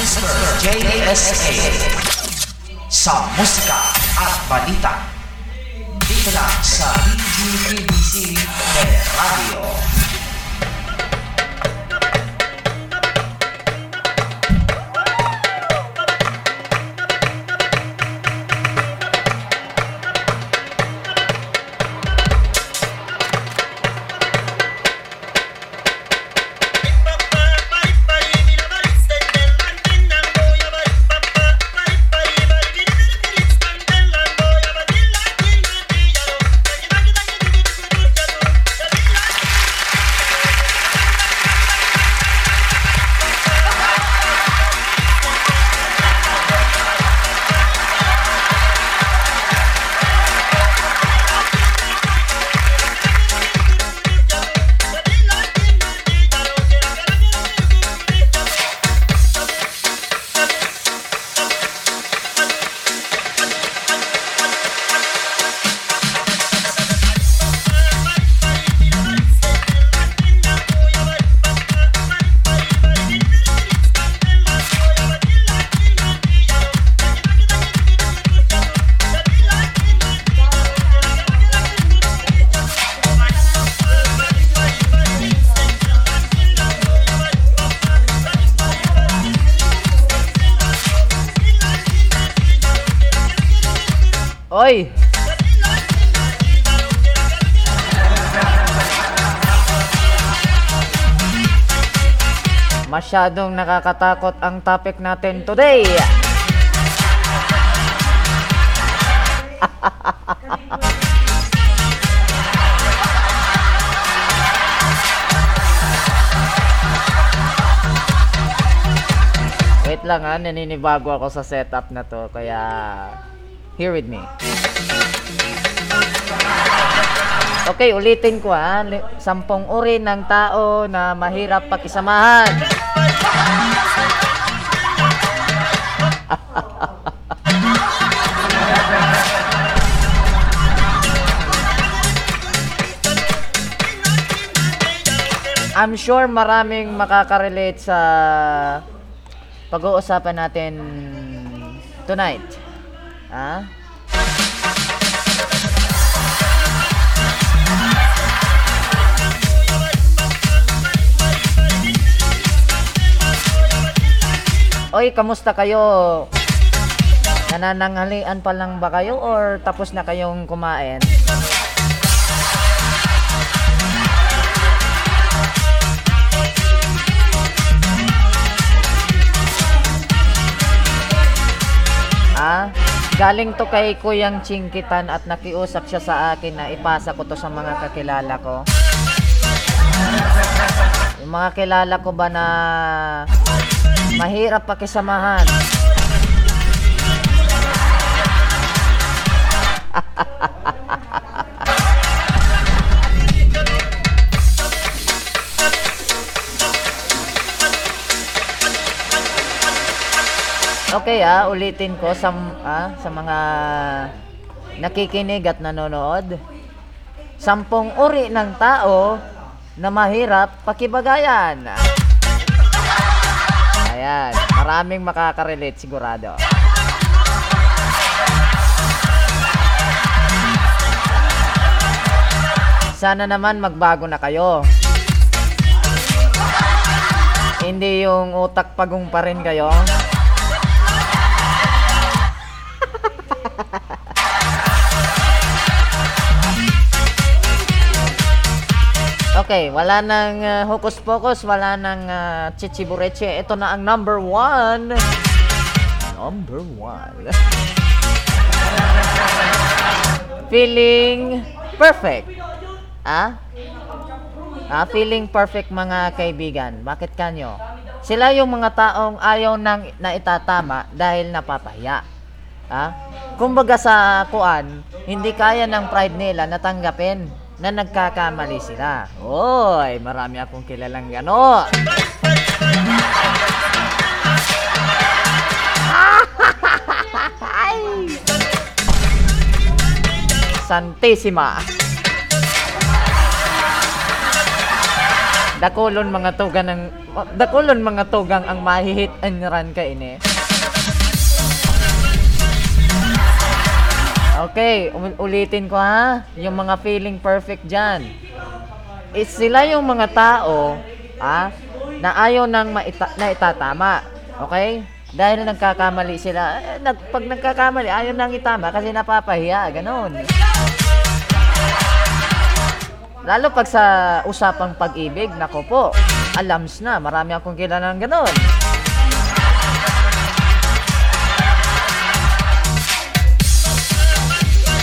Mr. JSA sa musika at balita dito lang sa BGTBC Radio. Oy! Masyadong nakakatakot ang topic natin today. Wait lang ha, naninibago ako sa setup na to, kaya here with me. Okay, ulitin ko ha. Sampung uri ng tao na mahirap pakisamahan. I'm sure maraming makakarelate sa pag-uusapan natin tonight. Ha? Oy, kamusta kayo? Nanananghalian pa lang ba kayo or tapos na kayong kumain? Ah, galing to kay Kuyang Chingkitan at nakiusap siya sa akin na ipasa ko to sa mga kakilala ko. Yung mga kilala ko ba na mahirap pakisamahan? Okay ah, ulitin ko sa, ah, sa mga nakikinig at nanonood. Sampung uri ng tao na mahirap pakibagayan. Ayan, maraming makakarelate sigurado. Sana naman magbago na kayo. Hindi yung utak pagong pa rin kayo. Okay, wala nang uh, hokus-pokus, wala nang uh, chichibureche. Ito na ang number one. Number one. feeling perfect. Ah? Ah, feeling perfect mga kaibigan. Bakit kanyo? Sila yung mga taong ayaw nang naitatama dahil napapahiya. Ah? Kumbaga sa kuan, hindi kaya ng pride nila natanggapin na nagkakamali sila. Oy, marami akong kilalang gano. Santissima. Dakulon mga tugang ng dakulon mga tugang ang mahihit and run ka ini. Okay, um- ulitin ko ha. Yung mga feeling perfect dyan. Is sila yung mga tao, ha, na ayaw nang maita- na itatama. Okay? Dahil nagkakamali sila. Eh, nag, pag nagkakamali, ayaw nang itama kasi napapahiya. Ganon. Lalo pag sa usapang pag-ibig, nako po, alams na. Marami akong kilala ng ganon.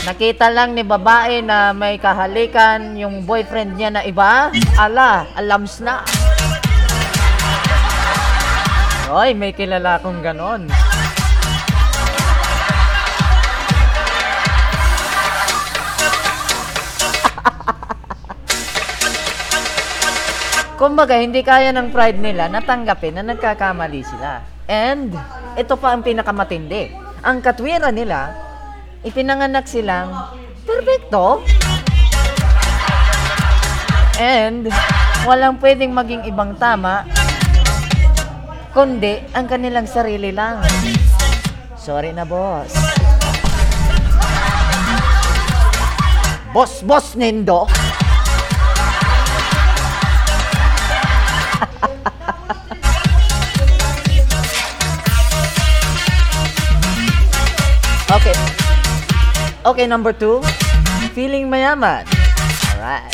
Nakita lang ni babae na may kahalikan yung boyfriend niya na iba. Ala, alams na. Oy, may kilala akong ganon. Kumbaga, hindi kaya ng pride nila natanggapin na nagkakamali sila. And, ito pa ang pinakamatindi. Ang katwiran nila, ipinanganak silang perfecto. And, walang pwedeng maging ibang tama, kundi ang kanilang sarili lang. Sorry na, boss. Boss, boss, Nindo. Okay, number two. Feeling mayaman. Alright.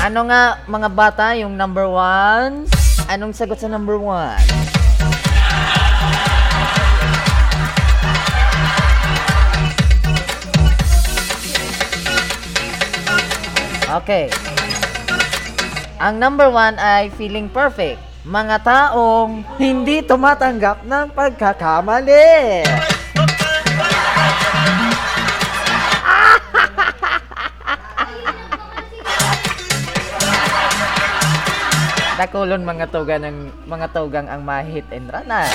Ano nga mga bata yung number one? Anong sagot sa number one? Okay. Ang number one ay feeling perfect. Mga taong hindi tumatanggap ng pagkakamali. Dakulon mga tugang ng mga tugang ang mahit and run na.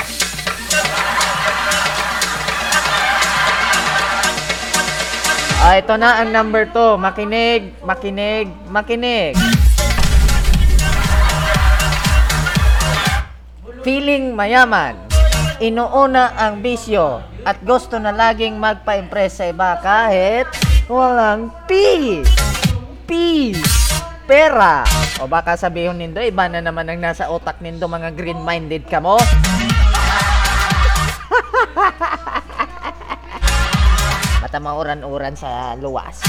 Ah, ito na ang number 2. Makinig, makinig, makinig. Feeling mayaman. Inuuna ang bisyo at gusto na laging magpa-impress sa iba kahit walang P. P. Pera. O baka sabihin nindo, iba na naman ang nasa utak nindo mga green-minded ka mo. Mata mauran-uran sa luwas.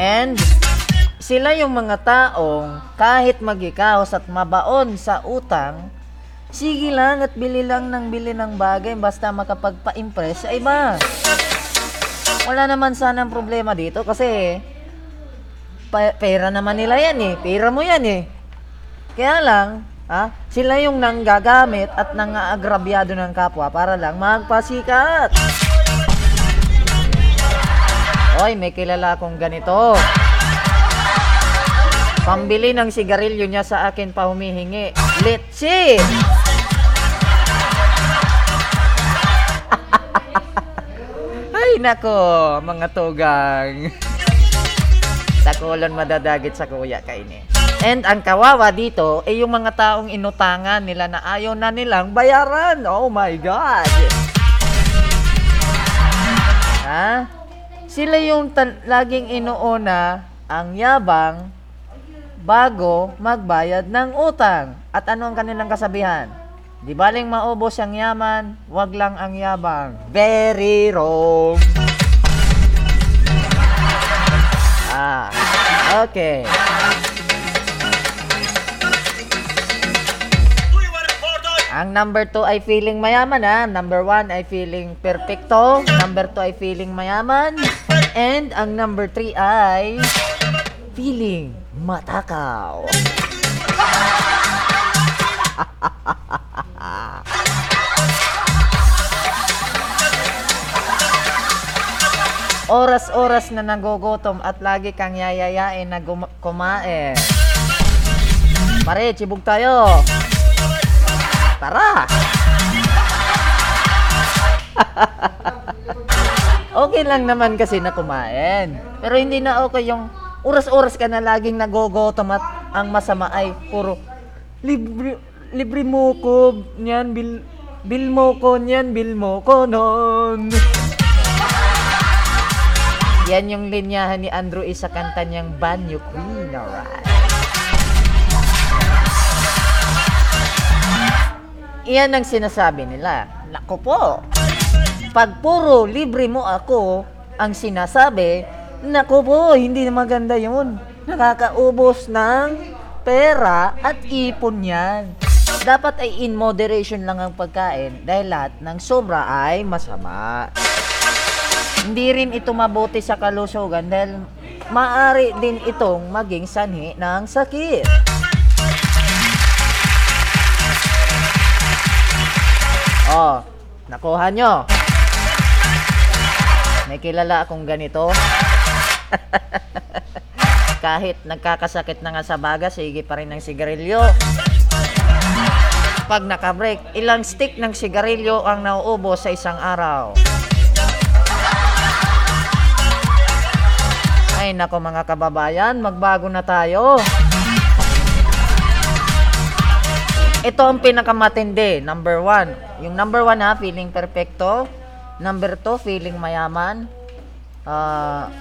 And sila yung mga taong kahit magikaos at mabaon sa utang, sige lang at bili lang ng bili ng bagay basta makapagpa-impress sa iba. Wala naman sanang problema dito kasi pera naman nila yan eh. Pera mo yan eh. Kaya lang, ha, sila yung nanggagamit at nangaagrabyado ng kapwa para lang magpasikat. Oy, may kilala akong ganito. Pambili ng sigarilyo niya sa akin pa humihingi. Letsi! Ay, nako, mga tugang. Takulon madadagit sa kuya kaini. And ang kawawa dito ay yung mga taong inutangan nila na ayaw na nilang bayaran. Oh my God! Ha? Sila yung tan- laging inuuna ang yabang bago magbayad ng utang. At ano ang kanilang kasabihan? Di baling maubos ang yaman, wag lang ang yabang. Very wrong. Ah, okay. Ang number 2 ay feeling mayaman ha. Number 1 ay feeling perfecto. Number 2 ay feeling mayaman. And ang number 3 ay feeling matakaw. Oras-oras na nagugutom at lagi kang yayayain na kumain. Pare, chibog tayo. Tara! okay lang naman kasi na kumain. Pero hindi na okay yung oras-oras ka na laging nagogotom at ang masama ay puro libre, libre mo ko niyan, bil, bil mo ko niyan, bil mo ko nun. Yan yung linyahan ni Andrew is sa kanta niyang Banyo Queen, alright. Iyan ang sinasabi nila. Nako po, pag puro libre mo ako ang sinasabi, nako po, hindi maganda yun. Nakakaubos ng pera at ipon yan. Dapat ay in moderation lang ang pagkain dahil lahat ng sobra ay masama. Hindi rin ito mabuti sa kalusugan dahil maari din itong maging sanhi ng sakit. Oh, nakuha nyo. May kilala akong ganito. Kahit nagkakasakit na nga sa baga, sige pa rin ng sigarilyo. Pag nakabreak, ilang stick ng sigarilyo ang nauubos sa isang araw. Ay nako mga kababayan, magbago na tayo. Ito ang pinakamatindi, number one. Yung number one ha, feeling perfecto. Number two, feeling mayaman. Ah,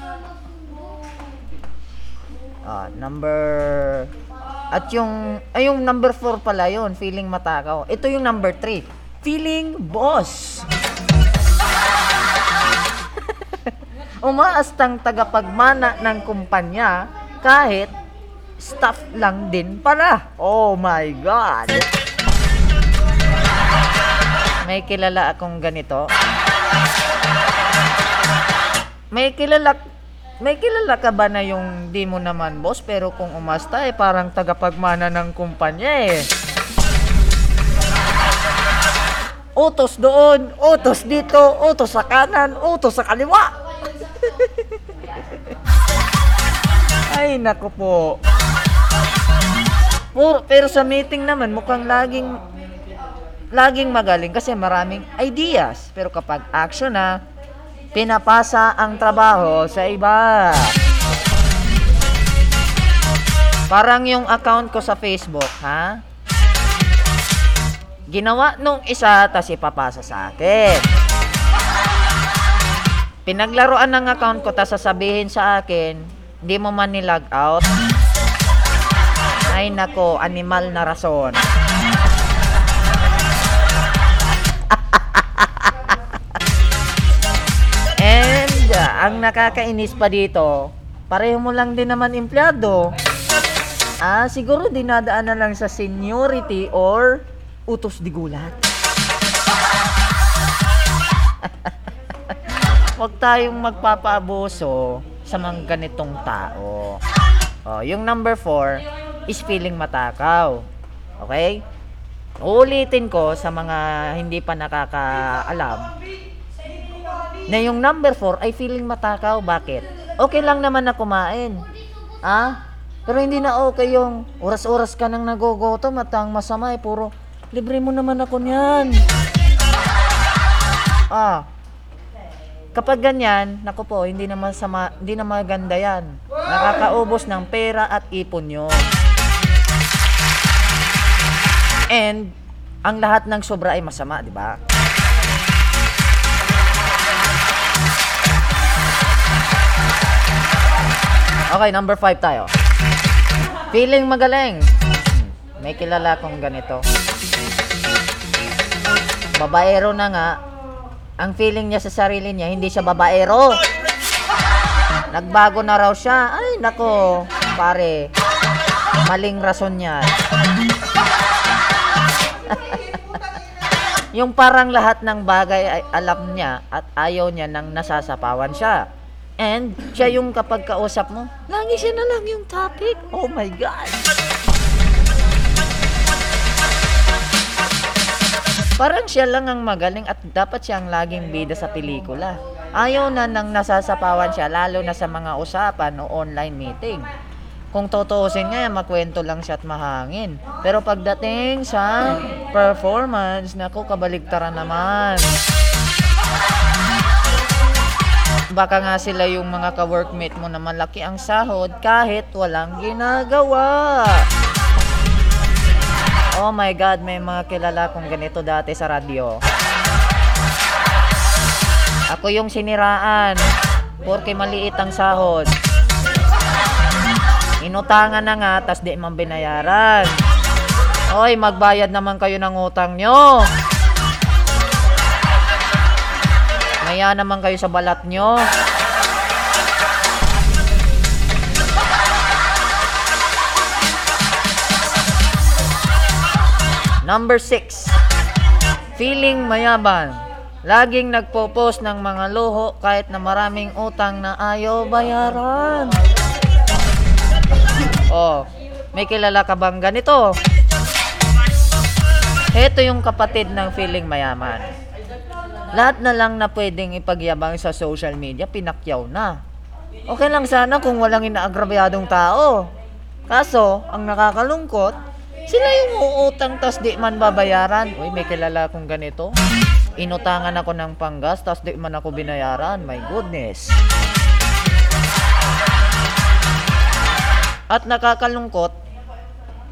ah, number... At yung... Ay, yung number four pala yun, feeling matakaw. Ito yung number three, feeling boss. Umaastang tagapagmana ng kumpanya kahit staff lang din pala. Oh my God! May kilala akong ganito. May kilala may kilala ka ba na yung di mo naman boss pero kung umasta eh parang tagapagmana ng kumpanya eh. Utos doon, utos dito, utos sa kanan, utos sa kaliwa. Ay, nako po. Puro, pero sa meeting naman, mukhang laging laging magaling kasi maraming ideas. Pero kapag action na, pinapasa ang trabaho sa iba. Parang yung account ko sa Facebook, ha? Ginawa nung isa, tas ipapasa sa akin. Pinaglaruan ng account ko, tas sasabihin sa akin, hindi mo man nilog out. Ay nako, animal na rason. And uh, ang nakakainis pa dito, pareho mo lang din naman empleyado. Ah, siguro dinadaan na lang sa seniority or utos di gulat. Huwag tayong magpapaabuso sa mga ganitong tao. Oh, yung number 4 is feeling matakaw. Okay? Ulitin ko sa mga hindi pa nakakaalam na yung number 4 ay feeling matakaw. Bakit? Okay lang naman na kumain. Ah? Pero hindi na okay yung oras-oras ka nang nagogotom at ang masama ay puro, libre mo naman ako niyan. Ah, Kapag ganyan, naku po, hindi naman sama, hindi na maganda yan. Nakakaubos ng pera at ipon nyo. And, ang lahat ng sobra ay masama, di ba? Okay, number 5 tayo. Feeling magaling. Hmm, May kilala akong ganito. Babaero na nga, ang feeling niya sa sarili niya, hindi siya babaero. Nagbago na raw siya. Ay, nako, pare. Maling rason niya. yung parang lahat ng bagay ay alam niya at ayaw niya nang nasasapawan siya. And siya yung kapag kausap mo, lagi siya na lang yung topic. Oh my God. Parang siya lang ang magaling at dapat siyang laging bida sa pelikula. Ayaw na nang nasasapawan siya lalo na sa mga usapan o online meeting. kung tutuusin nga, makwento lang siya at mahangin. Pero pagdating sa performance, naku, kabaligtaran naman. Baka nga sila yung mga ka-workmate mo na malaki ang sahod kahit walang ginagawa. Oh my God, may mga kilala kong ganito dati sa radyo. Ako yung siniraan. Porque maliit ang sahod. Inutangan na nga, tas di man binayaran. Oy, magbayad naman kayo ng utang nyo. Maya naman kayo sa balat nyo. Number 6. Feeling mayaban. Laging nagpo-post ng mga luho kahit na maraming utang na ayaw bayaran. Oh, may kilala ka bang ganito? Ito yung kapatid ng feeling mayaman. Lahat na lang na pwedeng ipagyabang sa social media, pinakyaw na. Okay lang sana kung walang inaagrabyadong tao. Kaso, ang nakakalungkot, sila yung uutang tas di man babayaran. Uy, may kilala akong ganito. Inutangan ako ng panggas tas di man ako binayaran. My goodness. At nakakalungkot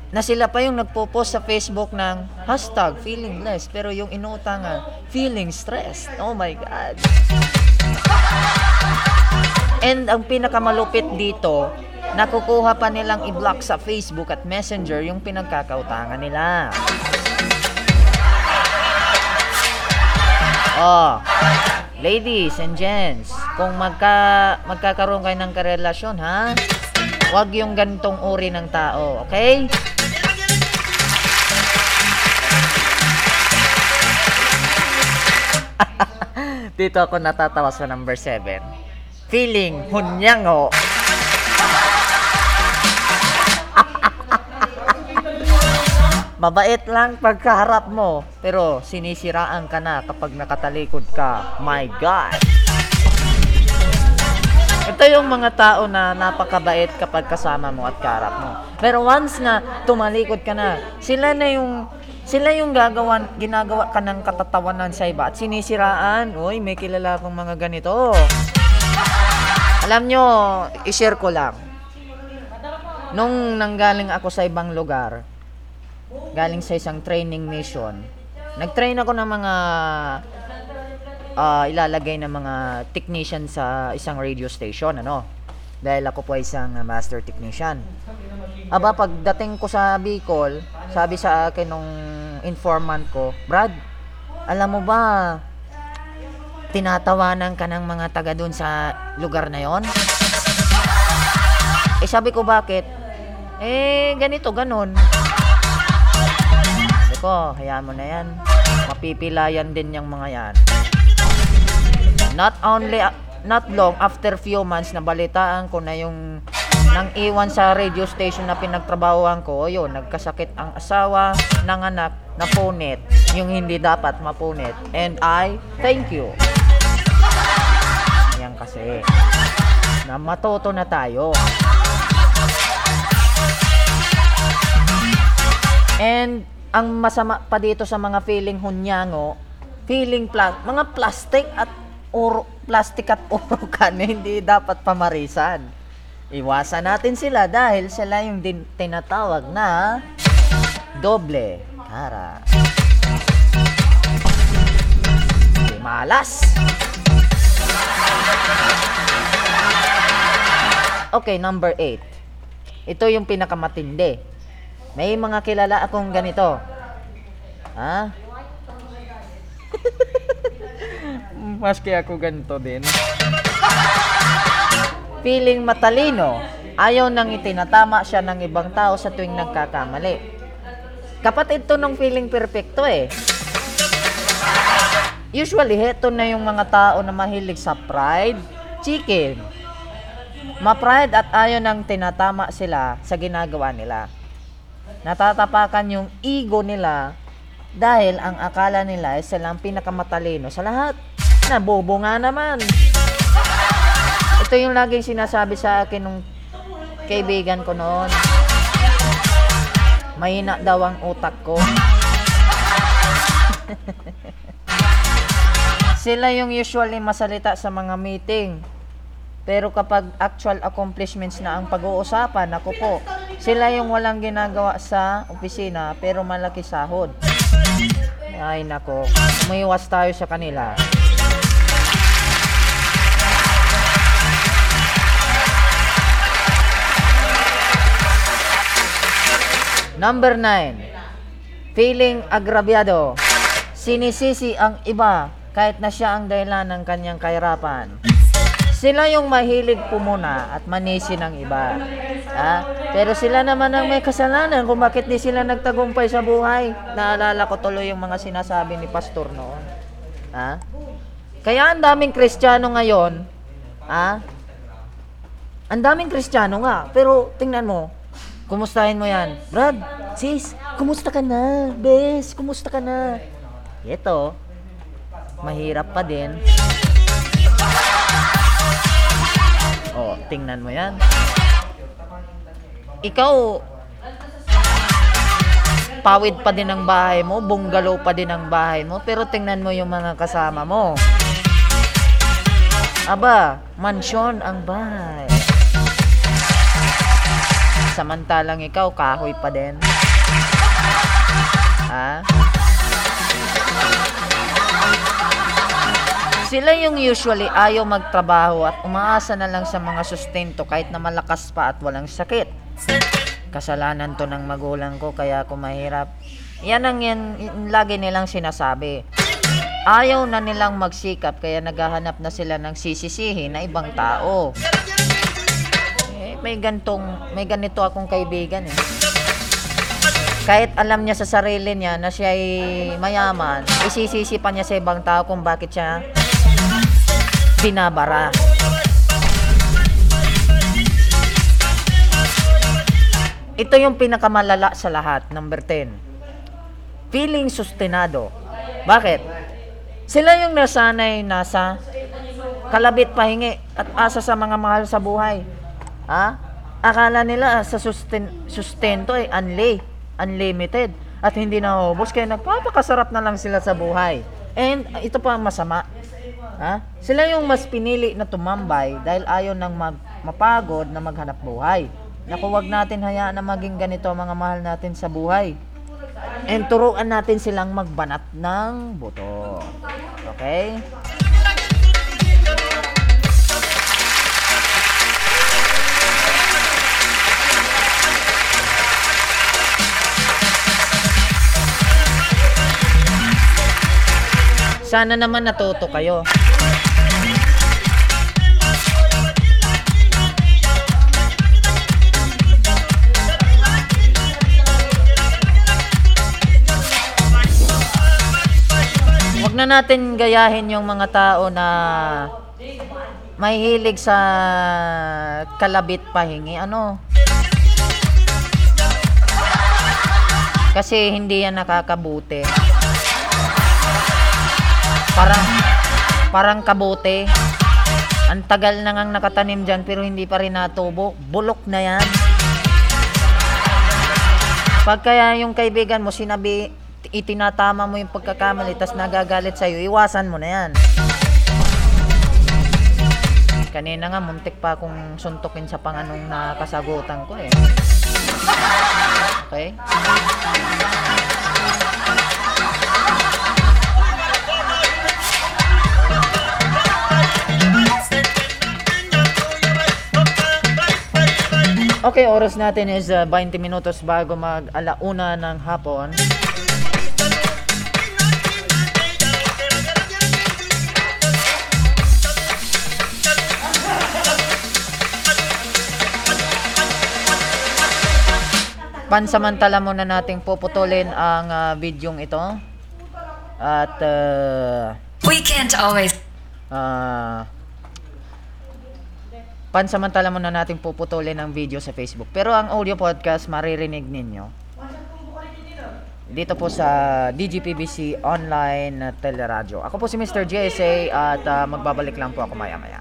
na sila pa yung nagpo-post sa Facebook ng hashtag feeling pero yung inuutangan feeling stressed. Oh my God. And ang pinakamalupit dito, nakukuha pa nilang i-block sa Facebook at Messenger yung pinagkakautangan nila. Oh, ladies and gents, kung magka, magkakaroon kayo ng karelasyon, ha? Huwag yung gantong uri ng tao, okay? Dito ako natatawa sa number 7. Feeling hunyango. Mabait lang pagkaharap mo, pero sinisiraan ka na kapag nakatalikod ka. My God! Ito yung mga tao na napakabait kapag kasama mo at kaharap mo. Pero once na tumalikod ka na, sila na yung sila yung gagawan, ginagawa ka ng katatawanan sa iba at sinisiraan. Uy, may kilala akong mga ganito. Alam nyo, i-share ko lang. Nung nanggaling ako sa ibang lugar, galing sa isang training mission, nag-train ako ng mga ah, ilalagay ng mga technician sa isang radio station, ano? Dahil ako po ay isang ah, master technician. Aba, pagdating ko sa Bicol, sabi sa akin nung informant ko, Brad, alam mo ba, tinatawanan ka ng mga taga doon sa lugar na yon? Eh sabi ko, bakit? Eh, ganito, ganon. Ko, hayaan mo na yan. Mapipilayan din yung mga yan. Not only, not long after few months, nabalitaan ko na yung nang iwan sa radio station na pinagtrabahoan ko, yun, nagkasakit ang asawa ng anak na punit, yung hindi dapat mapunit. And I, thank you. Yan kasi. Na matuto na tayo. And ang masama pa dito sa mga feeling hunyango, feeling pla- mga plastic at uro, plastic at urukan na hindi dapat pamarisan. Iwasan natin sila dahil sila yung din, tinatawag na doble cara. Malas. Okay, number 8. Ito yung pinakamatindi. May mga kilala akong ganito. Ha? Maski ako ganito din. Feeling matalino, ayaw nang itinatama siya ng ibang tao sa tuwing nagkakamali. Kapatid to ng feeling perfecto eh. Usually, heto na yung mga tao na mahilig sa pride, chicken. Ma-pride at ayaw nang tinatama sila sa ginagawa nila. Natatapakan yung ego nila dahil ang akala nila ay silang pinakamatalino sa lahat. Nabobo nga naman. Ito yung laging sinasabi sa akin nung kaibigan ko noon. Mahina daw ang utak ko. Sila yung usually masalita sa mga meeting. Pero kapag actual accomplishments na ang pag-uusapan, ako po, sila yung walang ginagawa sa opisina pero malaki sahod. Ay nako, umiwas tayo sa kanila. Number 9. Feeling agrabyado. Sinisisi ang iba kahit na siya ang dahilan ng kanyang kahirapan. Sila yung mahilig pumuna at manisi ng iba. Ha? Pero sila naman ang may kasalanan kung bakit di sila nagtagumpay sa buhay. Naalala ko tuloy yung mga sinasabi ni Pastor noon. Ha? Kaya ang daming Kristiyano ngayon, ha? Ang daming Kristiyano nga, pero tingnan mo, kumustahin mo yan. Brad, sis, kumusta ka na? Bes, kumusta ka na? Ito, mahirap pa din. Oh, tingnan mo yan. Ikaw, pawid pa din ang bahay mo, bungalow pa din ang bahay mo, pero tingnan mo yung mga kasama mo. Aba, mansyon ang bahay. Samantalang ikaw, kahoy pa din. Ha? Sila yung usually ayaw magtrabaho at umaasa na lang sa mga sustento kahit na malakas pa at walang sakit. Kasalanan to ng magulang ko kaya ako mahirap. Yan ang yan, lagi nilang sinasabi. Ayaw na nilang magsikap kaya naghahanap na sila ng sisisihin na ibang tao. Eh, may gantong, may ganito akong kaibigan eh. Kahit alam niya sa sarili niya na siya ay mayaman, isisisi pa niya sa ibang tao kung bakit siya binabara. Ito yung pinakamalala sa lahat, number 10. Feeling sustenado. Bakit? Sila yung nasanay nasa kalabit pahingi at asa sa mga mahal sa buhay. Ha? Akala nila sa susten sustento ay unli, unlimited at hindi naubos kaya nagpapakasarap na lang sila sa buhay. And ito pa ang masama. Ha? Sila yung mas pinili na tumambay dahil ayaw nang mag mapagod na maghanap buhay. Naku, wag natin hayaan na maging ganito ang mga mahal natin sa buhay. And turuan natin silang magbanat ng buto. Okay? Sana naman natuto kayo. Na natin gayahin yung mga tao na may hilig sa kalabit pahingi. Ano? Kasi hindi yan nakakabuti. Parang parang kabote. Ang tagal na ngang nakatanim dyan pero hindi pa rin natubo. Bulok na yan. Pag kaya yung kaibigan mo sinabi, itinatama mo yung pagkakamali tas nagagalit sa'yo, iwasan mo na yan. Kanina nga, muntik pa akong suntukin sa panganong na kasagutan ko eh. Okay? Okay, oras natin is uh, 20 minutos bago mag alauna ng hapon. Pansamantala muna nating puputulin ang uh, videong ito. At uh, We can't always. Ah. pansamantala muna natin puputulin ang video sa Facebook. Pero ang audio podcast maririnig ninyo dito po sa DGPBC Online Teleradyo. Ako po si Mr. JSA at ah, magbabalik lang po ako maya-maya.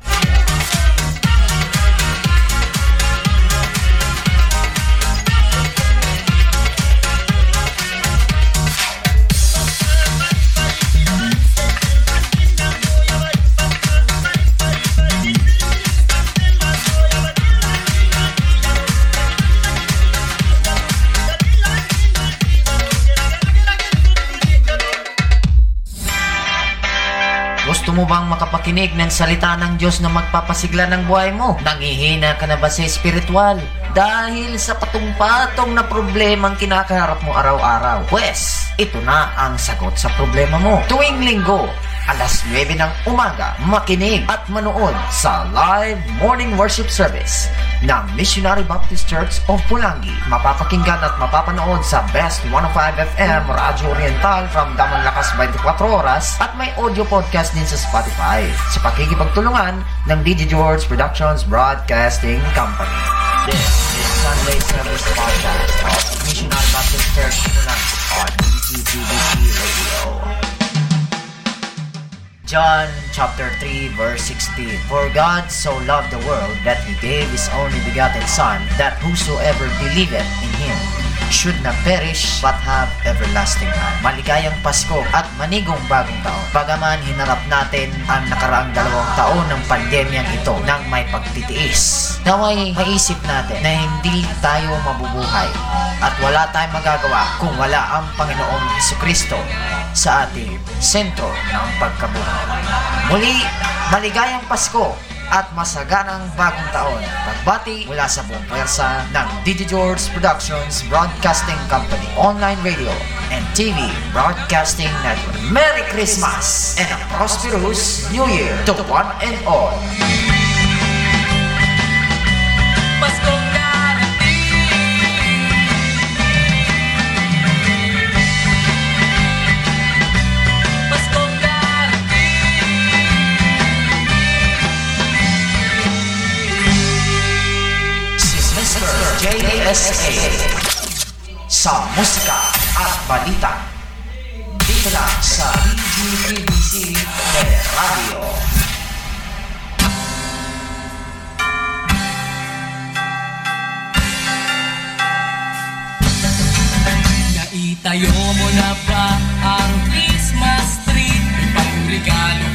Gusto mo bang makapakinig ng salita ng Diyos na magpapasigla ng buhay mo? Nangihina ka na ba sa espiritual? Dahil sa patong-patong na problemang kinakaharap mo araw-araw. Pwes, ito na ang sagot sa problema mo. Tuwing linggo, alas 9 ng umaga, makinig at manood sa live morning worship service ng Missionary Baptist Church of Pulangi. Mapapakinggan at mapapanood sa Best 105 FM Radyo Oriental from Damang Lakas 24 Oras at may audio podcast din sa Spotify sa pakikipagtulungan ng DJ George Productions Broadcasting Company. This is Sunday Service Podcast of Missionary Baptist Church Pulangi on DGTBC Radio. John chapter 3 verse 16 For God so loved the world that he gave his only begotten son that whosoever believeth in him should not perish but have everlasting life. Maligayang Pasko at manigong bagong taon. Bagaman hinarap natin ang nakaraang dalawang taon ng pandemyang ito ng may pagtitiis. Naway maisip natin na hindi tayo mabubuhay at wala tayong magagawa kung wala ang Panginoong Kristo sa ating sentro ng pagkabuhay. Muli, maligayang Pasko at masaganang bagong taon. Pagbati mula sa buong pwersa ng Digi George Productions Broadcasting Company, online radio, and TV Broadcasting Network. Merry Christmas and a prosperous New Year to one and all. JSA sa musika at balita. Dito lang sa DGTBC Radio. Naitayo mo na ba ang Christmas tree? May pangregalo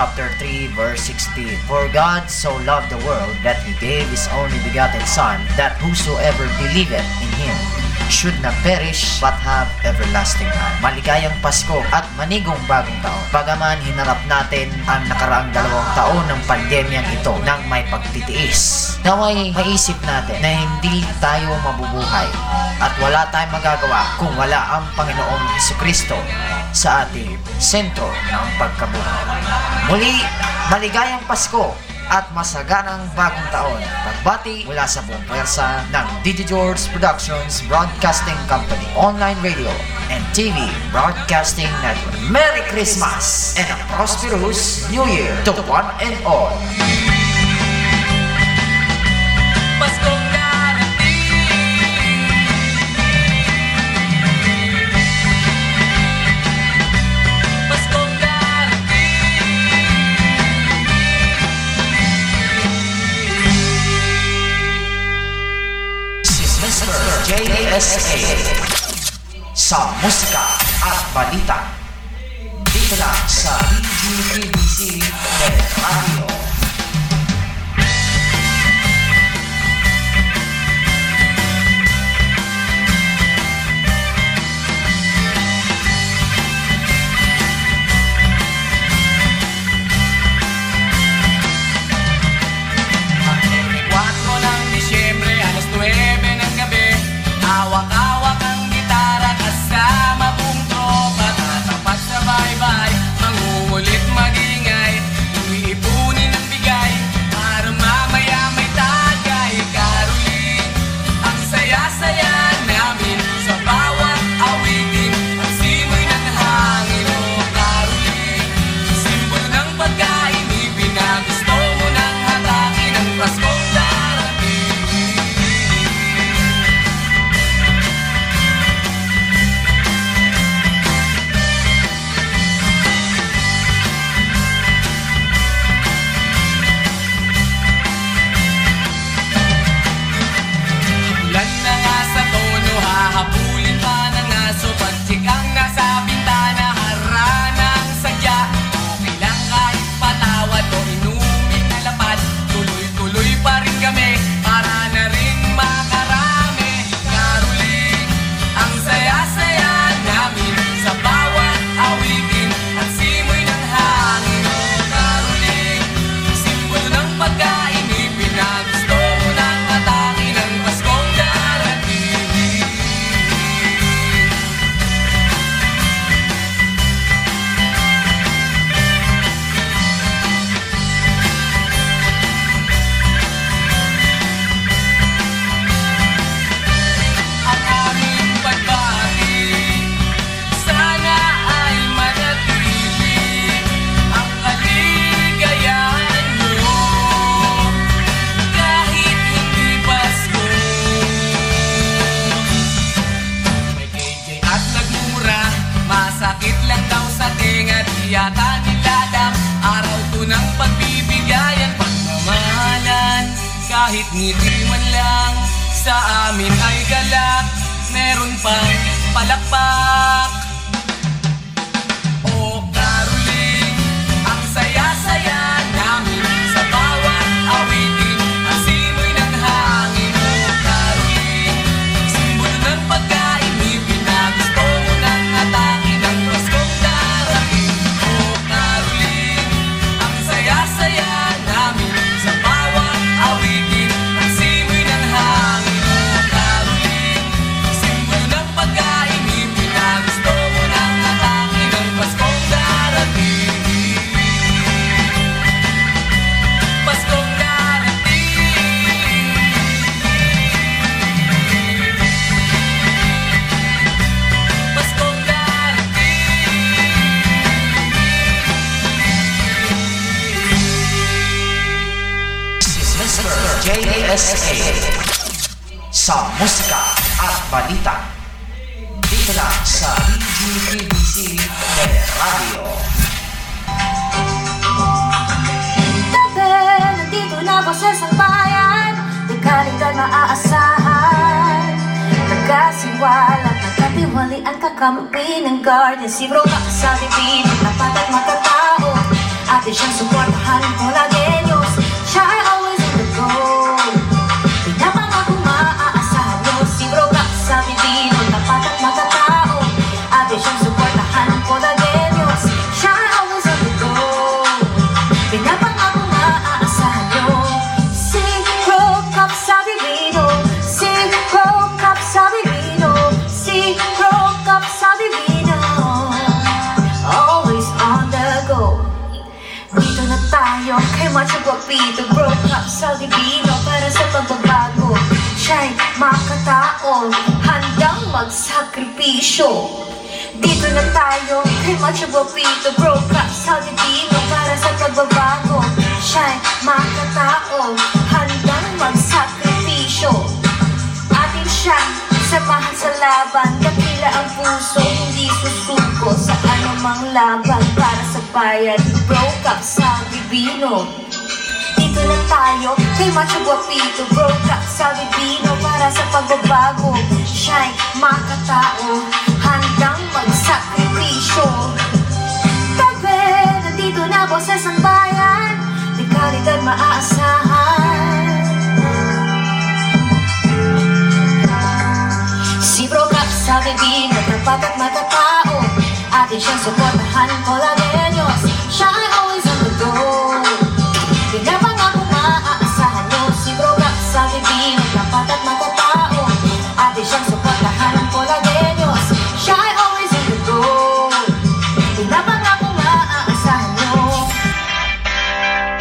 chapter 3 verse 16 For God so loved the world that He gave His only begotten Son that whosoever believeth in Him should not perish but have everlasting life. Maligayang Pasko at manigong bagong taon. Bagaman hinarap natin ang nakaraang dalawang taon ng pandemyang ito nang may pagtitiis. Naway maisip natin na hindi tayo mabubuhay at wala tayong magagawa kung wala ang Panginoong Heso Kristo sa ating sentro ng pagkabuhay. Muli, maligayang Pasko at masaganang bagong taon. Pagbati mula sa buong pwersa ng Didi George Productions Broadcasting Company, online radio, and TV Broadcasting Network. Merry Christmas and a prosperous New Year to one and all. JSA sa musika at balita dito lang sa DGTBC Radio. Ngiti man lang Sa amin ay galak. Meron pang palakpak JSA sa musika at balita. Dito lang sa DGTBC Radio. Tabi, nandito na ako sa isang bayan? Di kalidad maaasahan. Nagkasiwala, nagkatiwalian kakampi ng guardian Si bro ka sa bibig, tapat at makatao Atin siyang suportahan ko lagi Diyos Siya ay tayo kay Macho Guapito Broke up sa Divino para sa pagbabago. Siya'y makatao Handang magsakripisyo. Dito na tayo kay Macho Guapito Broke up sa Divino para sa pagbabago. Siya'y makatao samahan sa laban Dakila ang puso, hindi susuko Sa anumang laban. Para sa bayan Broke up sa bibino. Dito na tayo kay Macho Guapito Broke up sa bibino. Para sa pagbabago Siya'y makatao. Handang magsakripisyo. Tabi, nandito na boses ang bayan. Di kalidad maaasahan sa bibig na tapat at matatao Atin siyang suportahan ko lagi Diyos Siya ay always on the go. Pinapangako maaasahan nyo Si Bro Cap sa bibig na tapat at matatao Atin siyang suportahan ko lagi Diyos Siya ay always on the go. Pinapangako maaasahan nyo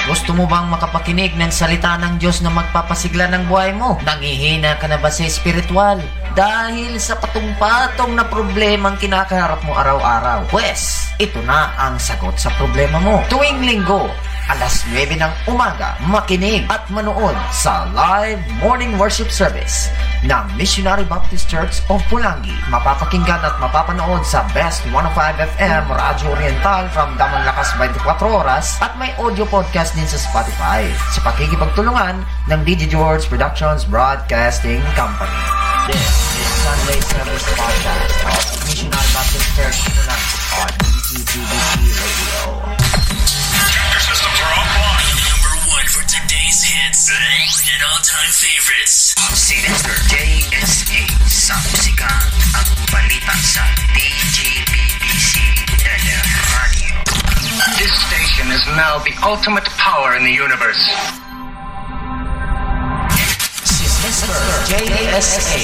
Gusto mo bang makapakinig ng salita ng Diyos na magpapasigla ng buhay mo? Nangihina ka na ba sa espiritual? Dahil sa patong-patong na problemang kinakaharap mo araw-araw. Pwes, ito na ang sagot sa problema mo. Tuwing linggo, alas 9 ng umaga, makinig at manood sa live morning worship service ng Missionary Baptist Church of Pulangi. Mapapakinggan at mapapanood sa Best 105 FM Radyo Oriental from Damang Lakas 24 Oras at may audio podcast din sa Spotify sa pakikipagtulungan ng DJ George Productions Broadcasting Company. This is Sunday Service Podcast of Missionary Baptist Church Pulangi on ETTBC Radio. Your systems are offline. Number one for today's hits and all-time favorites. Si Mr. JSA sa musika at balita sa DGBBC Radio. This station is now the ultimate power in the universe. JSA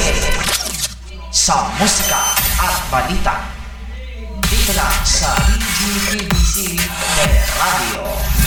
sa musika at balita dito lang sa DGBBC Radio.